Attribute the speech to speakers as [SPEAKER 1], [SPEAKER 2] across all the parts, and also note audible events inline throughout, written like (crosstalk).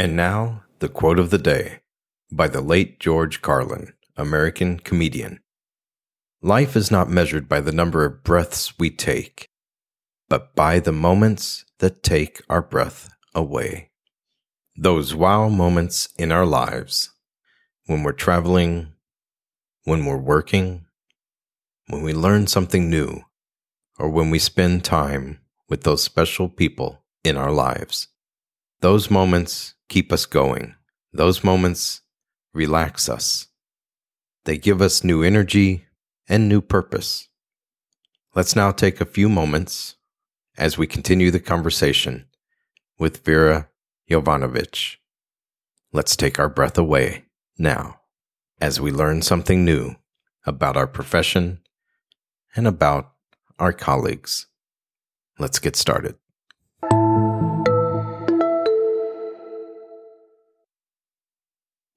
[SPEAKER 1] And now, the quote of the day by the late George Carlin, American comedian. Life is not measured by the number of breaths we take, but by the moments that take our breath away. Those wow moments in our lives when we're traveling, when we're working, when we learn something new, or when we spend time with those special people in our lives. Those moments keep us going. Those moments relax us. They give us new energy and new purpose. Let's now take a few moments as we continue the conversation with Vera Jovanovic. Let's take our breath away now as we learn something new about our profession and about our colleagues. Let's get started.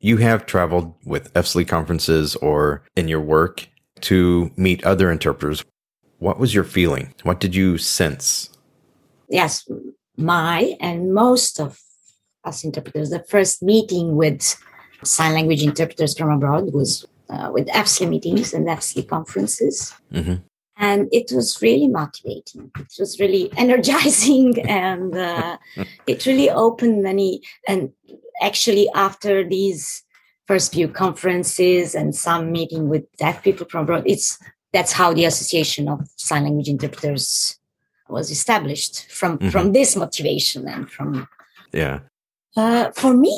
[SPEAKER 1] You have traveled with EFSLI conferences or in your work to meet other interpreters. What was your feeling? What did you sense?
[SPEAKER 2] Yes, my and most of us interpreters, the first meeting with sign language interpreters from abroad was uh, with EFSLI meetings and EFSLI conferences. Mm-hmm. And it was really motivating. It was really (laughs) energizing and uh, (laughs) it really opened many. And actually, after these first few conferences and some meeting with deaf people from abroad, it's that's how the Association of Sign Language Interpreters was established from mm-hmm. from this motivation and from
[SPEAKER 1] yeah.
[SPEAKER 2] Uh, for me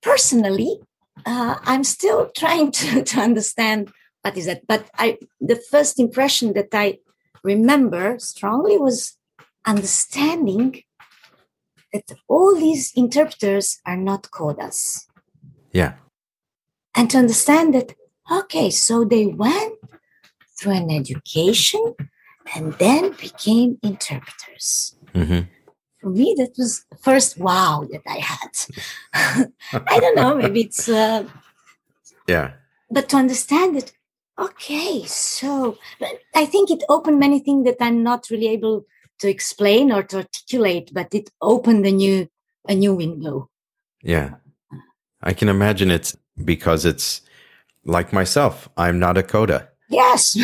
[SPEAKER 2] personally, uh, I'm still trying to, (laughs) to understand what is that. But I, the first impression that I remember strongly was understanding that all these interpreters are not codas.
[SPEAKER 1] Yeah.
[SPEAKER 2] And to understand that, okay, so they went through an education and then became interpreters. Mm-hmm for me that was the first wow that i had (laughs) i don't know maybe it's uh,
[SPEAKER 1] yeah
[SPEAKER 2] but to understand it okay so i think it opened many things that i'm not really able to explain or to articulate but it opened a new a new window
[SPEAKER 1] yeah i can imagine it's because it's like myself i'm not a coda
[SPEAKER 2] yes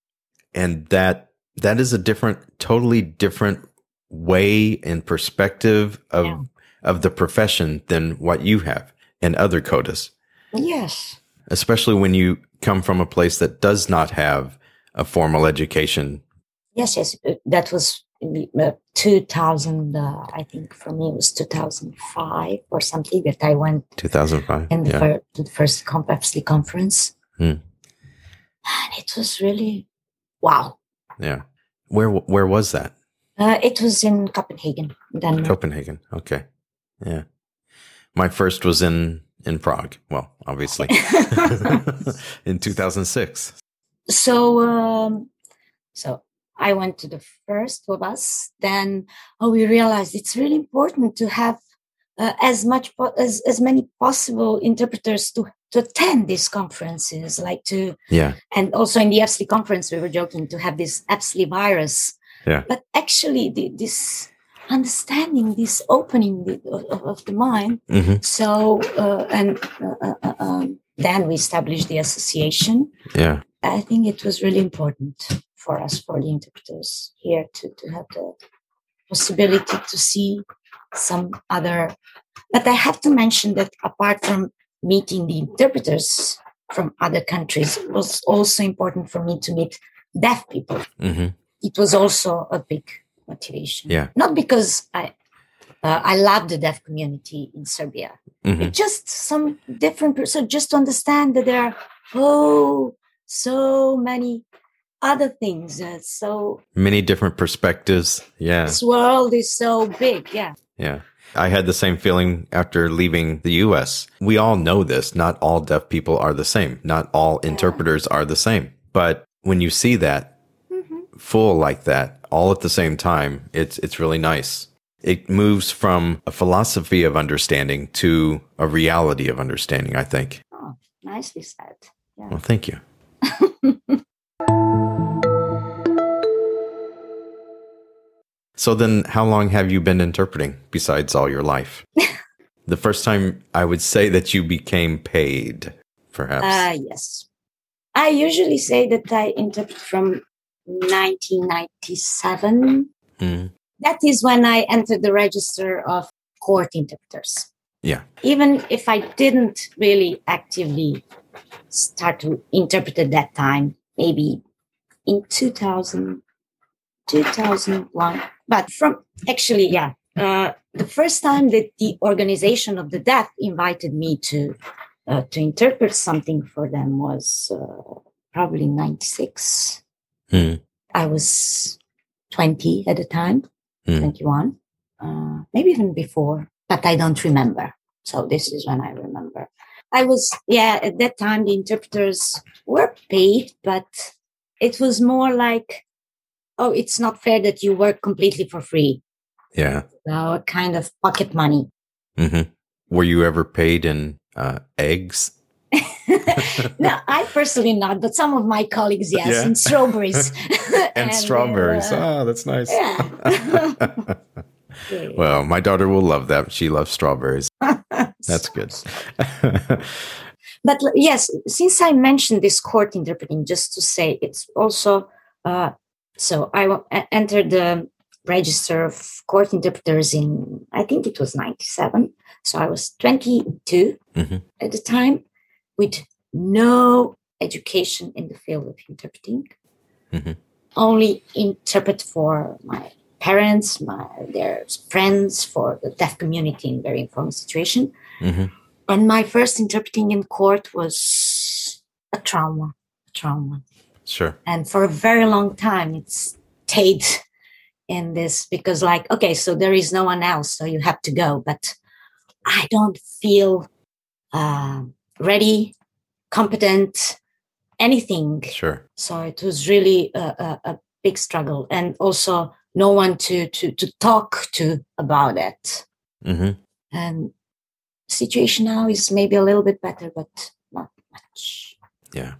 [SPEAKER 2] (laughs)
[SPEAKER 1] and that that is a different totally different way and perspective of yeah. of the profession than what you have and other codas.
[SPEAKER 2] Yes.
[SPEAKER 1] Especially when you come from a place that does not have a formal education.
[SPEAKER 2] Yes, yes. Uh, that was uh, 2000, uh, I think for me it was 2005 or something that I went
[SPEAKER 1] 2005
[SPEAKER 2] And the, yeah. the first CompEFSLI conference. Hmm. And it was really wow.
[SPEAKER 1] Yeah. Where, where was that?
[SPEAKER 2] Uh, it was in Copenhagen, Denmark.
[SPEAKER 1] Copenhagen. Okay. Yeah. My first was in in Prague. Well, obviously, (laughs) in 2006.
[SPEAKER 2] So, um, so I went to the first of us. Then, oh, we realized it's really important to have uh, as much po- as as many possible interpreters to to attend these conferences, like to
[SPEAKER 1] yeah.
[SPEAKER 2] And also in the EFSLI conference, we were joking to have this EFSLI virus
[SPEAKER 1] yeah.
[SPEAKER 2] But actually, the, this understanding, this opening of, of the mind. Mm-hmm. So, uh, and uh, uh, uh, um, then we established the association.
[SPEAKER 1] Yeah.
[SPEAKER 2] I think it was really important for us, for the interpreters here, to, to have the possibility to see some other. But I have to mention that apart from meeting the interpreters from other countries, it was also important for me to meet deaf people. Mm-hmm it was also a big motivation.
[SPEAKER 1] Yeah.
[SPEAKER 2] Not because I uh, I love the deaf community in Serbia. Mm-hmm. Just some different. So just to understand that there are oh so many other things. Uh, so
[SPEAKER 1] Many different perspectives. Yeah.
[SPEAKER 2] this world is so big. Yeah.
[SPEAKER 1] Yeah. I had the same feeling after leaving the US. We all know this. Not all deaf people are the same. Not all interpreters are the same. But when you see that full like that all at the same time, it's it's really nice. It moves from a philosophy of understanding to a reality of understanding, I think.
[SPEAKER 2] Oh, nicely said. Yeah.
[SPEAKER 1] Well, thank you. (laughs) so then how long have you been interpreting besides all your life? (laughs) the first time I would say that you became paid, perhaps.
[SPEAKER 2] Ah, yes. I usually say that I interpret from 1997.
[SPEAKER 1] Mm,
[SPEAKER 2] That is when I entered the register of court interpreters.
[SPEAKER 1] yeah.
[SPEAKER 2] Even if I didn't really actively start to interpret at that time, maybe in 2000, 2001. But from actually, yeah, uh, the first time that the organization of the deaf invited me to uh, to interpret something for them was uh, probably 96.
[SPEAKER 1] Mm,
[SPEAKER 2] I was 20 at the time,
[SPEAKER 1] mm,
[SPEAKER 2] 21, uh, maybe even before, but I don't remember. So this is when I remember. I was, yeah, at that time the interpreters were paid, but it was more like, oh, it's not fair that you work completely for free.
[SPEAKER 1] yeah.
[SPEAKER 2] So kind of pocket money.
[SPEAKER 1] hmm Were you ever paid in uh, eggs? (laughs)
[SPEAKER 2] no, I personally not, but some of my colleagues, yes,
[SPEAKER 1] Yeah. (laughs) (laughs)
[SPEAKER 2] and strawberries.
[SPEAKER 1] and, strawberries.
[SPEAKER 2] uh,
[SPEAKER 1] oh, that's nice.
[SPEAKER 2] yeah.
[SPEAKER 1] Well, my daughter will love that. She loves strawberries. That's good.
[SPEAKER 2] But yes, since I mentioned this court interpreting, just to say it's also uh, so I entered the register of court interpreters in I think it was '97. So I was 22
[SPEAKER 1] Mhm.
[SPEAKER 2] at the time, with no education in the field of interpreting.
[SPEAKER 1] Mhm.
[SPEAKER 2] Only interpret for my parents, my their friends, for the deaf community in very informal situation.
[SPEAKER 1] hmm
[SPEAKER 2] And my first interpreting in court was a trauma, a trauma.
[SPEAKER 1] Sure.
[SPEAKER 2] And for a very long time, it stayed in this because, like, okay, so there is no one else, so you have to go. But I don't feel uh, ready, competent, anything.
[SPEAKER 1] Sure.
[SPEAKER 2] So it was really a, a, a big struggle, and also no one to to to talk to about it
[SPEAKER 1] hmm
[SPEAKER 2] and situation now is maybe a little bit better but not much
[SPEAKER 1] Yeah.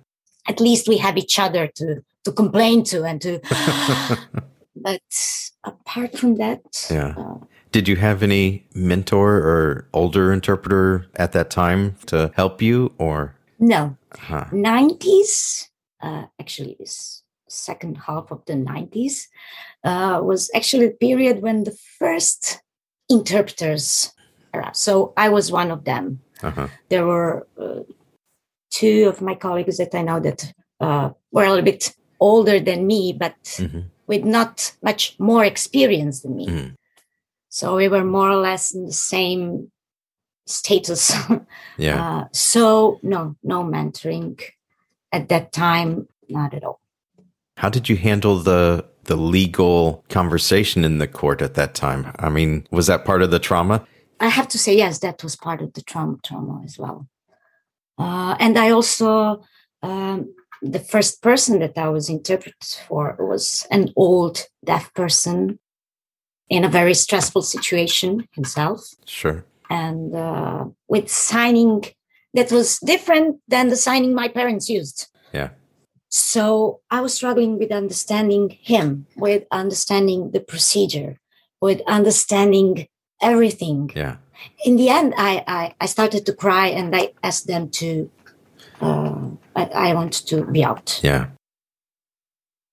[SPEAKER 2] at least we have each other to to complain to and to (laughs) (laughs) but apart from that
[SPEAKER 1] Yeah.
[SPEAKER 2] uh,
[SPEAKER 1] Did you have any mentor or older interpreter at that time to help you or?
[SPEAKER 2] no
[SPEAKER 1] Huh.
[SPEAKER 2] 90s uh, actually this second half of the 90s uh, was actually the period when the first interpreters arrived so i was one of them
[SPEAKER 1] Uh-huh.
[SPEAKER 2] there were uh, two of my colleagues that I know that uh, were a little bit older than me, but
[SPEAKER 1] Mhm.
[SPEAKER 2] With not much more experience than me.
[SPEAKER 1] Mhm.
[SPEAKER 2] So we were more or less in the same status. (laughs)
[SPEAKER 1] Yeah.
[SPEAKER 2] uh, so no, no mentoring at that time, not at all.
[SPEAKER 1] How did you handle the the legal conversation in the court at that time? I mean, was that part of the trauma?
[SPEAKER 2] I have to say, yes, that was part of the trauma, trauma as well. Uh, and I also, um, the first person that I was interpreted for was an old deaf person in a very stressful situation himself,
[SPEAKER 1] Sure.
[SPEAKER 2] and uh, with signing that was different than the signing my parents used.
[SPEAKER 1] Yeah.
[SPEAKER 2] So I was struggling with understanding him, with understanding the procedure, with understanding everything
[SPEAKER 1] Yeah.
[SPEAKER 2] in the end I, I i started to cry and i asked them to uh i, I want to be out
[SPEAKER 1] Yeah.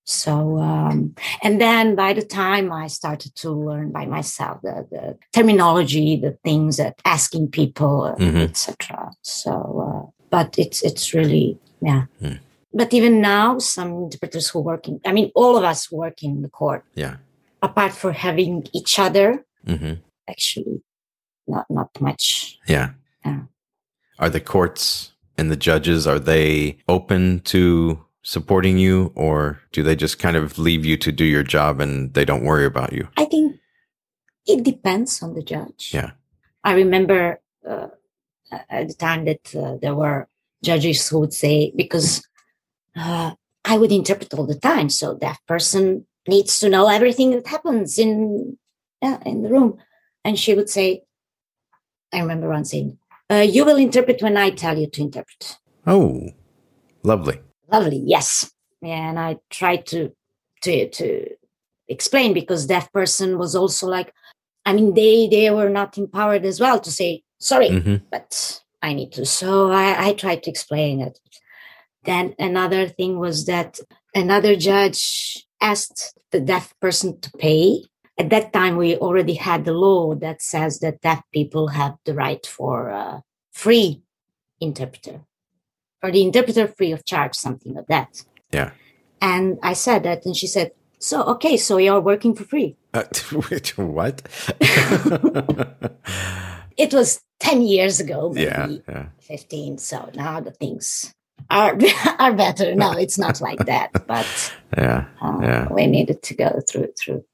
[SPEAKER 2] so um and then by the time i started to learn by myself the, the terminology the things that asking people
[SPEAKER 1] Mhm.
[SPEAKER 2] etc so uh, but it's it's really yeah
[SPEAKER 1] Hmm.
[SPEAKER 2] but even now some interpreters who work in i mean all of us work in the court
[SPEAKER 1] Yeah.
[SPEAKER 2] apart from having each other
[SPEAKER 1] hmm
[SPEAKER 2] actually not not much
[SPEAKER 1] Yeah.
[SPEAKER 2] Yeah.
[SPEAKER 1] Are the courts and the judges are they open to supporting you, or do they just kind of leave you to do your job and they don't worry about you?
[SPEAKER 2] I think it depends on the judge.
[SPEAKER 1] Yeah.
[SPEAKER 2] I remember uh, at the time that uh, there were judges who would say, because uh, I would interpret all the time, so that person needs to know everything that happens in yeah, in the room, and she would say, I remember once saying, uh, "You will interpret when I tell you to interpret."
[SPEAKER 1] Oh, lovely.
[SPEAKER 2] Lovely, yes. Yeah, and I tried to to to explain because deaf person was also like, I mean, they they were not empowered as well to say sorry,
[SPEAKER 1] hmm
[SPEAKER 2] but I need to. So I, I tried to explain it. Then another thing was that another judge asked the deaf person to pay. At that time, we already had the law that says that deaf people have the right for a free interpreter, or the interpreter free of charge, something like that.
[SPEAKER 1] Yeah.
[SPEAKER 2] And I said that, and she said, "So okay, so you're working for free."
[SPEAKER 1] Uh, (laughs) which- what? (laughs)
[SPEAKER 2] It was ten years ago, maybe.
[SPEAKER 1] yeah. Yeah.
[SPEAKER 2] 15 so now the things are (laughs) are better no it's not like that but
[SPEAKER 1] Yeah.
[SPEAKER 2] uh,
[SPEAKER 1] Yeah.
[SPEAKER 2] we needed to go through through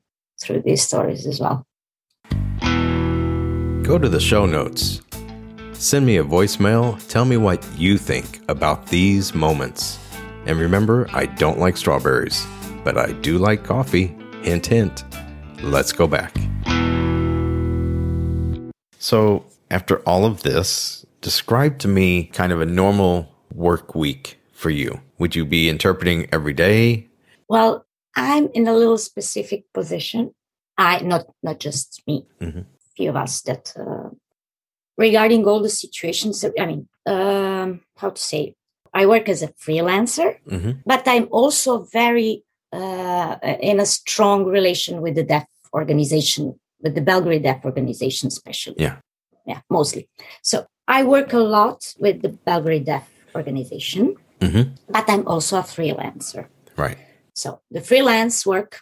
[SPEAKER 2] through these stories as well
[SPEAKER 1] Go to the show notes. Send me a voicemail. Tell me what you think about these moments. And remember, I don't like strawberries, but I do like coffee. Hint, hint. Let's go back. So, after all of this, describe to me kind of a normal work week for you. Would you be interpreting every day?
[SPEAKER 2] well i'm in a little specific position i not not just me
[SPEAKER 1] Mhm.
[SPEAKER 2] few of us that uh, regarding all the situations i mean um how to say i work as a freelancer
[SPEAKER 1] hmm
[SPEAKER 2] but I'm also very uh, in a strong relation with the deaf organization, with the Belgrade Deaf Organization, especially.
[SPEAKER 1] Yeah.
[SPEAKER 2] yeah, mostly. So I work a lot with the Belgrade Deaf Organization,
[SPEAKER 1] hmm
[SPEAKER 2] but I'm also a freelancer.
[SPEAKER 1] Right.
[SPEAKER 2] So the freelance work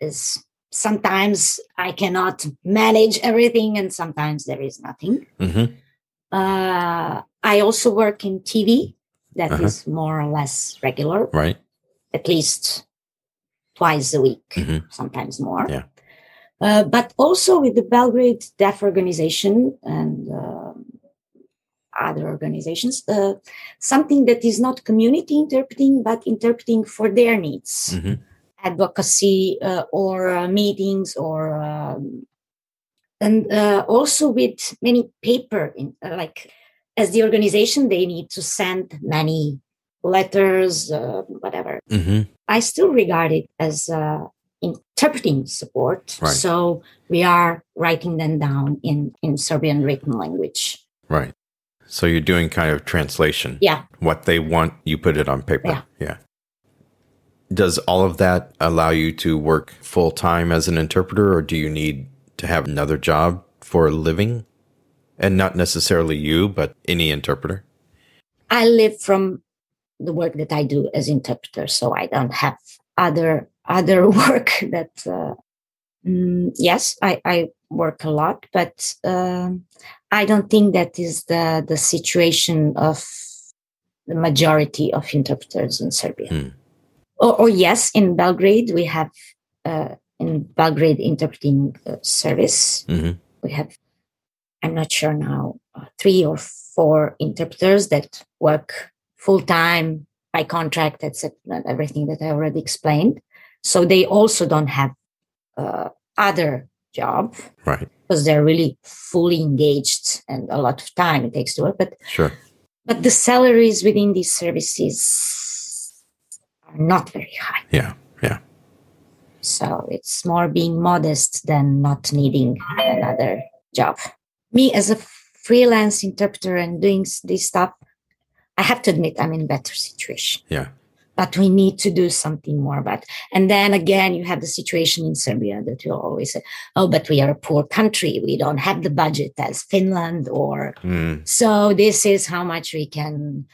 [SPEAKER 2] is sometimes I cannot manage everything, and sometimes there is nothing.
[SPEAKER 1] hmm
[SPEAKER 2] Uh, I also work in TV. That is
[SPEAKER 1] Uh-huh.
[SPEAKER 2] more or less regular
[SPEAKER 1] Right.
[SPEAKER 2] at least twice a week,
[SPEAKER 1] Mhm.
[SPEAKER 2] sometimes more.
[SPEAKER 1] Yeah.
[SPEAKER 2] Uh, but also with the Belgrade Deaf Organization and um, other organizations, uh, something that is not community interpreting, but interpreting for their needs,
[SPEAKER 1] hmm
[SPEAKER 2] advocacy uh, or uh, meetings or. Um, and uh, also with many paper, in, uh, like as the organization, they need to send many letters, uh, whatever.
[SPEAKER 1] hmm
[SPEAKER 2] I still regard it as uh, interpreting support.
[SPEAKER 1] Right.
[SPEAKER 2] So we are writing them down in, in Serbian written language.
[SPEAKER 1] Right. So you're doing kind of translation.
[SPEAKER 2] Yeah.
[SPEAKER 1] What they want, you put it on paper.
[SPEAKER 2] Yeah.
[SPEAKER 1] Yeah. Does all of that allow you to work full time as an interpreter, or do you need to have another job for a living? And not necessarily you, but any interpreter?
[SPEAKER 2] I live from the work that I do as interpreter, so I don't have other other (laughs) work that. Uh, mm, yes, I, I work a lot, but um, I don't think that is the the situation of the majority of interpreters in Serbia.
[SPEAKER 1] Hmm.
[SPEAKER 2] Or, or yes, in Belgrade we have uh, in Belgrade interpreting uh, service
[SPEAKER 1] hmm
[SPEAKER 2] we have i'm not sure now uh, three or four interpreters that work full time by contract etc everything that i already explained so they also don't have uh, other job
[SPEAKER 1] Right.
[SPEAKER 2] because they're really fully engaged and a lot of time it takes to work but
[SPEAKER 1] Sure.
[SPEAKER 2] but the salaries within these services are not very high
[SPEAKER 1] Yeah. Yeah.
[SPEAKER 2] so it's more being modest than not needing another job. Me as a freelance interpreter and doing this stuff, I have to admit I'm in a better situation.
[SPEAKER 1] Yeah.
[SPEAKER 2] But we need to do something more about. And then again, you have the situation in Serbia that you always say, "Oh, but we are a poor country. We don't have the budget as Finland, or
[SPEAKER 1] Mm.
[SPEAKER 2] so this is how much we can,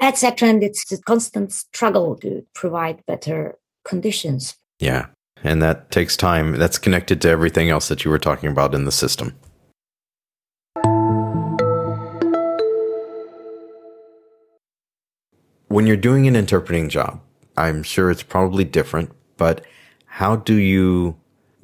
[SPEAKER 2] etc." And it's a constant struggle to provide better conditions
[SPEAKER 1] Yeah. And that takes time. That's connected to everything else that you were talking about in the system. When you're doing an interpreting job, I'm sure it's probably different, but how do you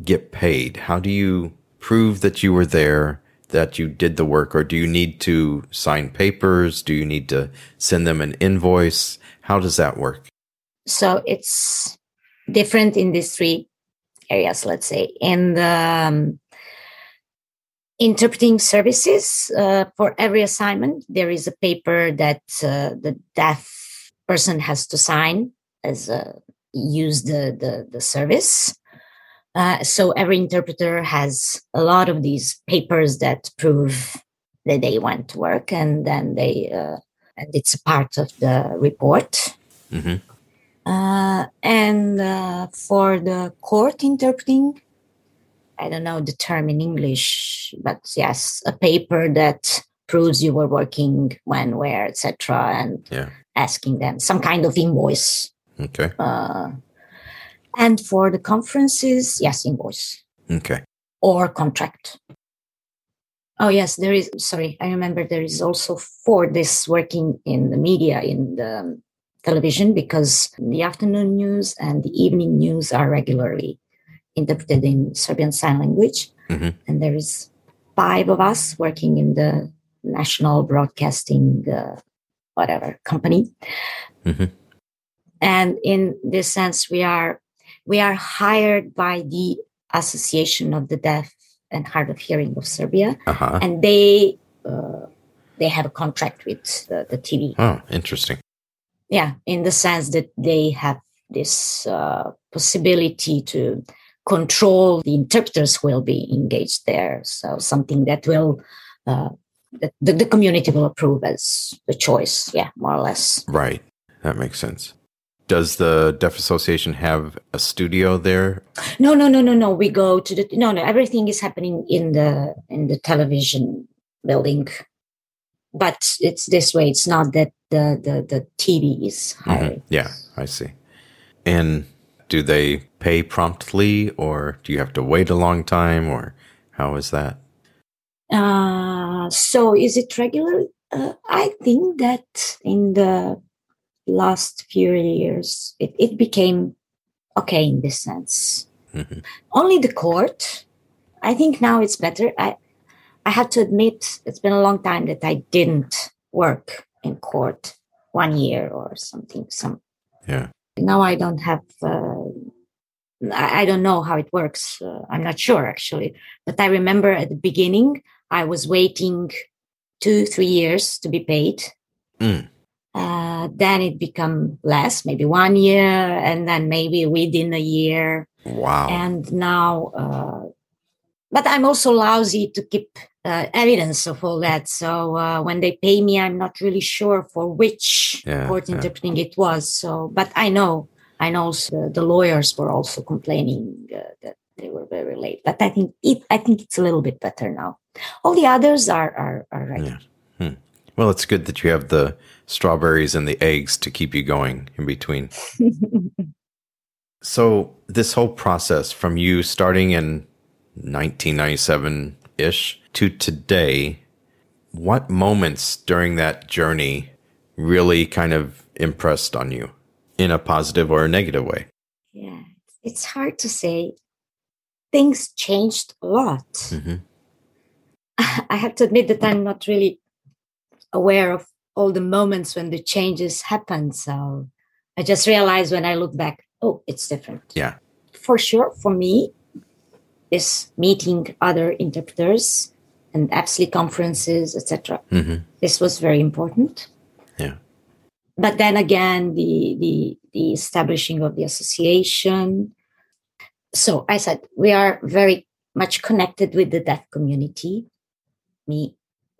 [SPEAKER 1] get paid? How do you prove that you were there, that you did the work, or do you need to sign papers? Do you need to send them an invoice? How does that work?
[SPEAKER 2] So it's different in these three areas, let's say. In the um, interpreting services, uh, for every assignment, there is a paper that uh, the deaf person has to sign as a use the, the, the service. Uh, so every interpreter has a lot of these papers that prove that they went to work, and then they uh, and it's a part of the report. Mm-hmm. Uh, and uh, for the court interpreting, I don't know the term in English, but yes, a paper that proves you were working when, where, etc., and yeah. Asking them some kind of invoice.
[SPEAKER 1] Okay. Uh,
[SPEAKER 2] and for the conferences, yes, invoice.
[SPEAKER 1] Okay.
[SPEAKER 2] Or contract. Oh yes, there is. Sorry, I remember there is also for this working in the media in the television because the afternoon news and the evening news are regularly interpreted in Serbian Sign Language, mm-hmm. and there is five of us working in the national broadcasting uh, whatever company. Mm-hmm. And in this sense, we are we are hired by the Association of the Deaf and Hard of Hearing of Serbia, uh-huh. and they uh, they have a contract with the, the, TV.
[SPEAKER 1] Oh, interesting.
[SPEAKER 2] Yeah, in the sense that they have this uh, possibility to control the interpreters will be engaged there. So something that will uh, the, the community will approve as the choice. Yeah, more or less.
[SPEAKER 1] Right. That makes sense. Does the deaf association have a studio there?
[SPEAKER 2] No no no no no. We go to the no no. Everything is happening in the in the television building. But it's this way. It's not that the the, the tv is mm-hmm.
[SPEAKER 1] yeah i see. And do they pay promptly or do you have to wait a long time or how is that
[SPEAKER 2] uh so is it regular uh, i think that in the last few years, it, it became okay in this sense. Mm-hmm. Only the court. I think now it's better. I I have to admit it's been a long time that I didn't work in court one year or something. Some
[SPEAKER 1] yeah.
[SPEAKER 2] Now I don't have. Uh, I, I don't know how it works. Uh, I'm not sure actually, but I remember at the beginning I was waiting two three years to be paid. Mm. Uh, then it become less, maybe one year, and then maybe within a year.
[SPEAKER 1] Wow.
[SPEAKER 2] And now, uh, but I'm also lousy to keep uh, evidence of all that. So uh, when they pay me, I'm not really sure for which yeah, court interpreting yeah. it was. So, but I know, I know the, the lawyers were also complaining uh, that they were very late. But I think it, I think it's a little bit better now. All the others are are, are right. Yeah.
[SPEAKER 1] Hmm. Well, it's good that you have the strawberries and the eggs to keep you going in between. (laughs) so, this whole process from you starting in 1997 ish to today, what moments during that journey really kind of impressed on you in a positive or a negative way?
[SPEAKER 2] Yeah, it's hard to say. Things changed a lot. Mm-hmm. (laughs) I have to admit that I'm not really aware of all the moments when the changes happen. So I just realized when I look back, oh, it's different.
[SPEAKER 1] Yeah.
[SPEAKER 2] For sure, for me, this meeting other interpreters and EFSLI conferences, etc. Mm-hmm. This was very important. But then again, the the the establishing of the association. So I said we are very much connected with the deaf community. Me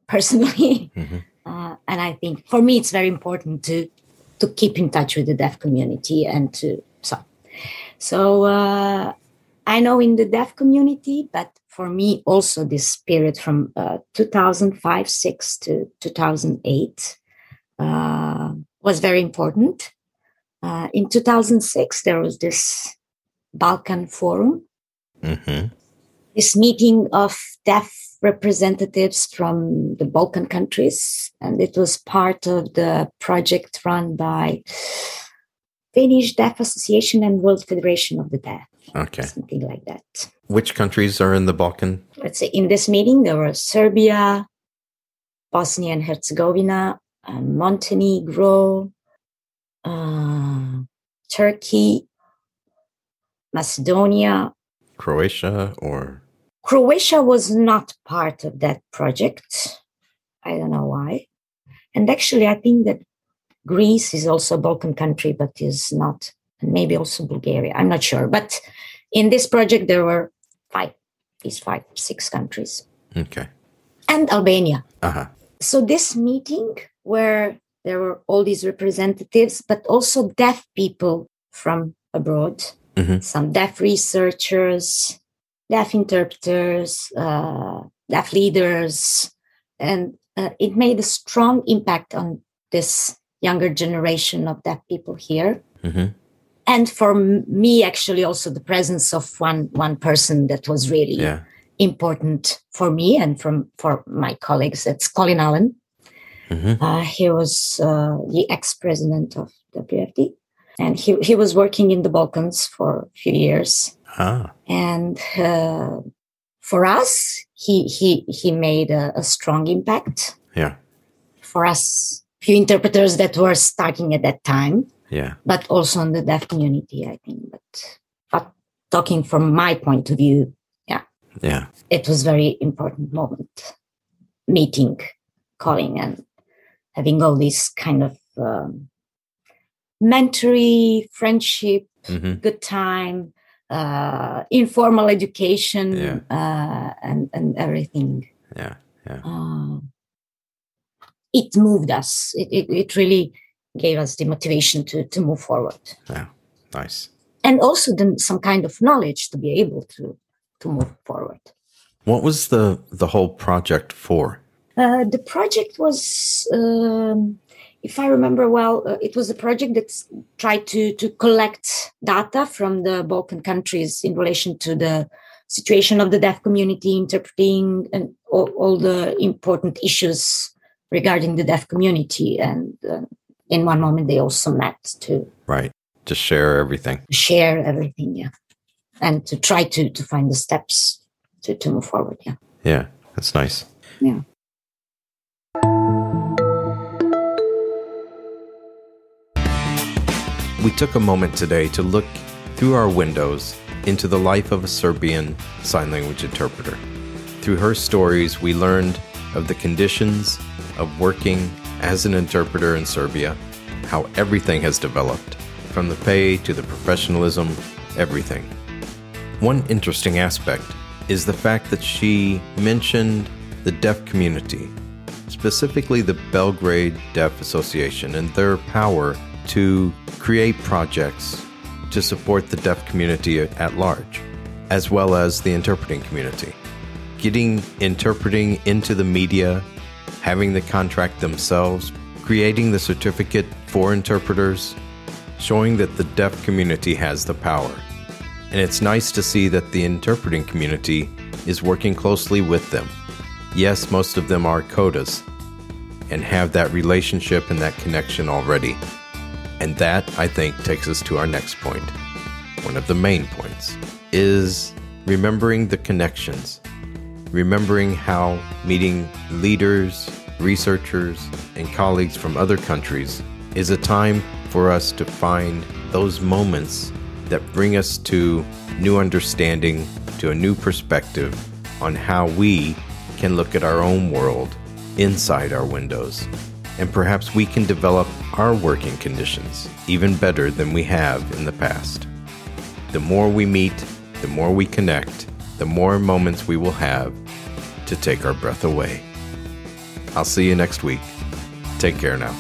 [SPEAKER 2] personally, (laughs) mm-hmm. Uh, and I think for me, it's very important to to keep in touch with the deaf community and to so so uh, I know in the deaf community, but for me also this period from uh, 2005 6 to 2008 uh, was very important. Uh, in 2006, there was this Balkan Forum, mm-hmm. this meeting of deaf representatives from the Balkan countries, and it was part of the project run by Finnish Deaf Association and World Federation of the Deaf.
[SPEAKER 1] Okay.
[SPEAKER 2] Something like that.
[SPEAKER 1] Which countries are in the Balkan?
[SPEAKER 2] Let's say in this meeting, there were Serbia, Bosnia and Herzegovina, Montenegro, uh, Turkey, Macedonia.
[SPEAKER 1] Croatia or?
[SPEAKER 2] Croatia was not part of that project. I don't know why. And actually, I think that Greece is also a Balkan country, but is not, and maybe also Bulgaria. I'm not sure. But in this project, there were five, these five, six countries.
[SPEAKER 1] Okay.
[SPEAKER 2] And Albania.
[SPEAKER 1] Uh-huh.
[SPEAKER 2] So this meeting where there were all these representatives, but also deaf people from abroad,
[SPEAKER 1] mm-hmm.
[SPEAKER 2] some deaf researchers, deaf interpreters, uh, deaf leaders, and uh, it made a strong impact on this younger generation of deaf people here.
[SPEAKER 1] Mm-hmm.
[SPEAKER 2] And for me, actually, also the presence of one one person that was really
[SPEAKER 1] yeah.
[SPEAKER 2] Important for me and from for my colleagues. It's Colin Allen.
[SPEAKER 1] Mm-hmm.
[SPEAKER 2] Uh, he was uh, the ex-president of WFD, and he he was working in the Balkans for a few years.
[SPEAKER 1] Ah.
[SPEAKER 2] And uh, for us, he he he made a, a strong impact.
[SPEAKER 1] Yeah.
[SPEAKER 2] For us, few interpreters that were starting at that time.
[SPEAKER 1] Yeah.
[SPEAKER 2] But also in the deaf community, I think. But but talking from my point of view, yeah. It was very important moment. Meeting, Colin and having all this kind of um, mentory, friendship,
[SPEAKER 1] mm-hmm.
[SPEAKER 2] good time, uh, informal education,
[SPEAKER 1] yeah.
[SPEAKER 2] uh, and and everything.
[SPEAKER 1] Yeah, yeah.
[SPEAKER 2] Uh, it moved us. It, it, it really gave us the motivation to to move forward.
[SPEAKER 1] Yeah, nice.
[SPEAKER 2] And also then some kind of knowledge to be able to to move forward.
[SPEAKER 1] What was the the whole project for?
[SPEAKER 2] Uh, the project was, um, if I remember well, uh, it was a project that tried to to collect data from the Balkan countries in relation to the situation of the deaf community, interpreting and all, all the important issues regarding the deaf community. And uh, in one moment, they also met to
[SPEAKER 1] right to share everything,
[SPEAKER 2] share everything, yeah, and to try to to find the steps to to move forward. Yeah,
[SPEAKER 1] yeah, that's nice.
[SPEAKER 2] Yeah.
[SPEAKER 1] We took a moment today to look through our windows into the life of a Serbian sign language interpreter. Through her stories, we learned of the conditions of working as an interpreter in Serbia, how everything has developed, from the pay to the professionalism, everything. One interesting aspect is the fact that she mentioned the deaf community, specifically the Belgrade Deaf Association, and their power to create projects to support the deaf community at large, as well as the interpreting community. Getting interpreting into the media, having the contract themselves, creating the certificate for interpreters, showing that the deaf community has the power. And it's nice to see that the interpreting community is working closely with them. Yes, most of them are CODAs and have that relationship and that connection already. And that, I think, takes us to our next point. One of the main points is remembering the connections, remembering how meeting leaders, researchers, and colleagues from other countries is a time for us to find those moments that bring us to new understanding, to a new perspective on how we can look at our own world inside our windows and perhaps we can develop our working conditions even better than we have in the past. The more we meet, the more we connect, the more moments we will have to take our breath away. I'll see you next week. Take care now.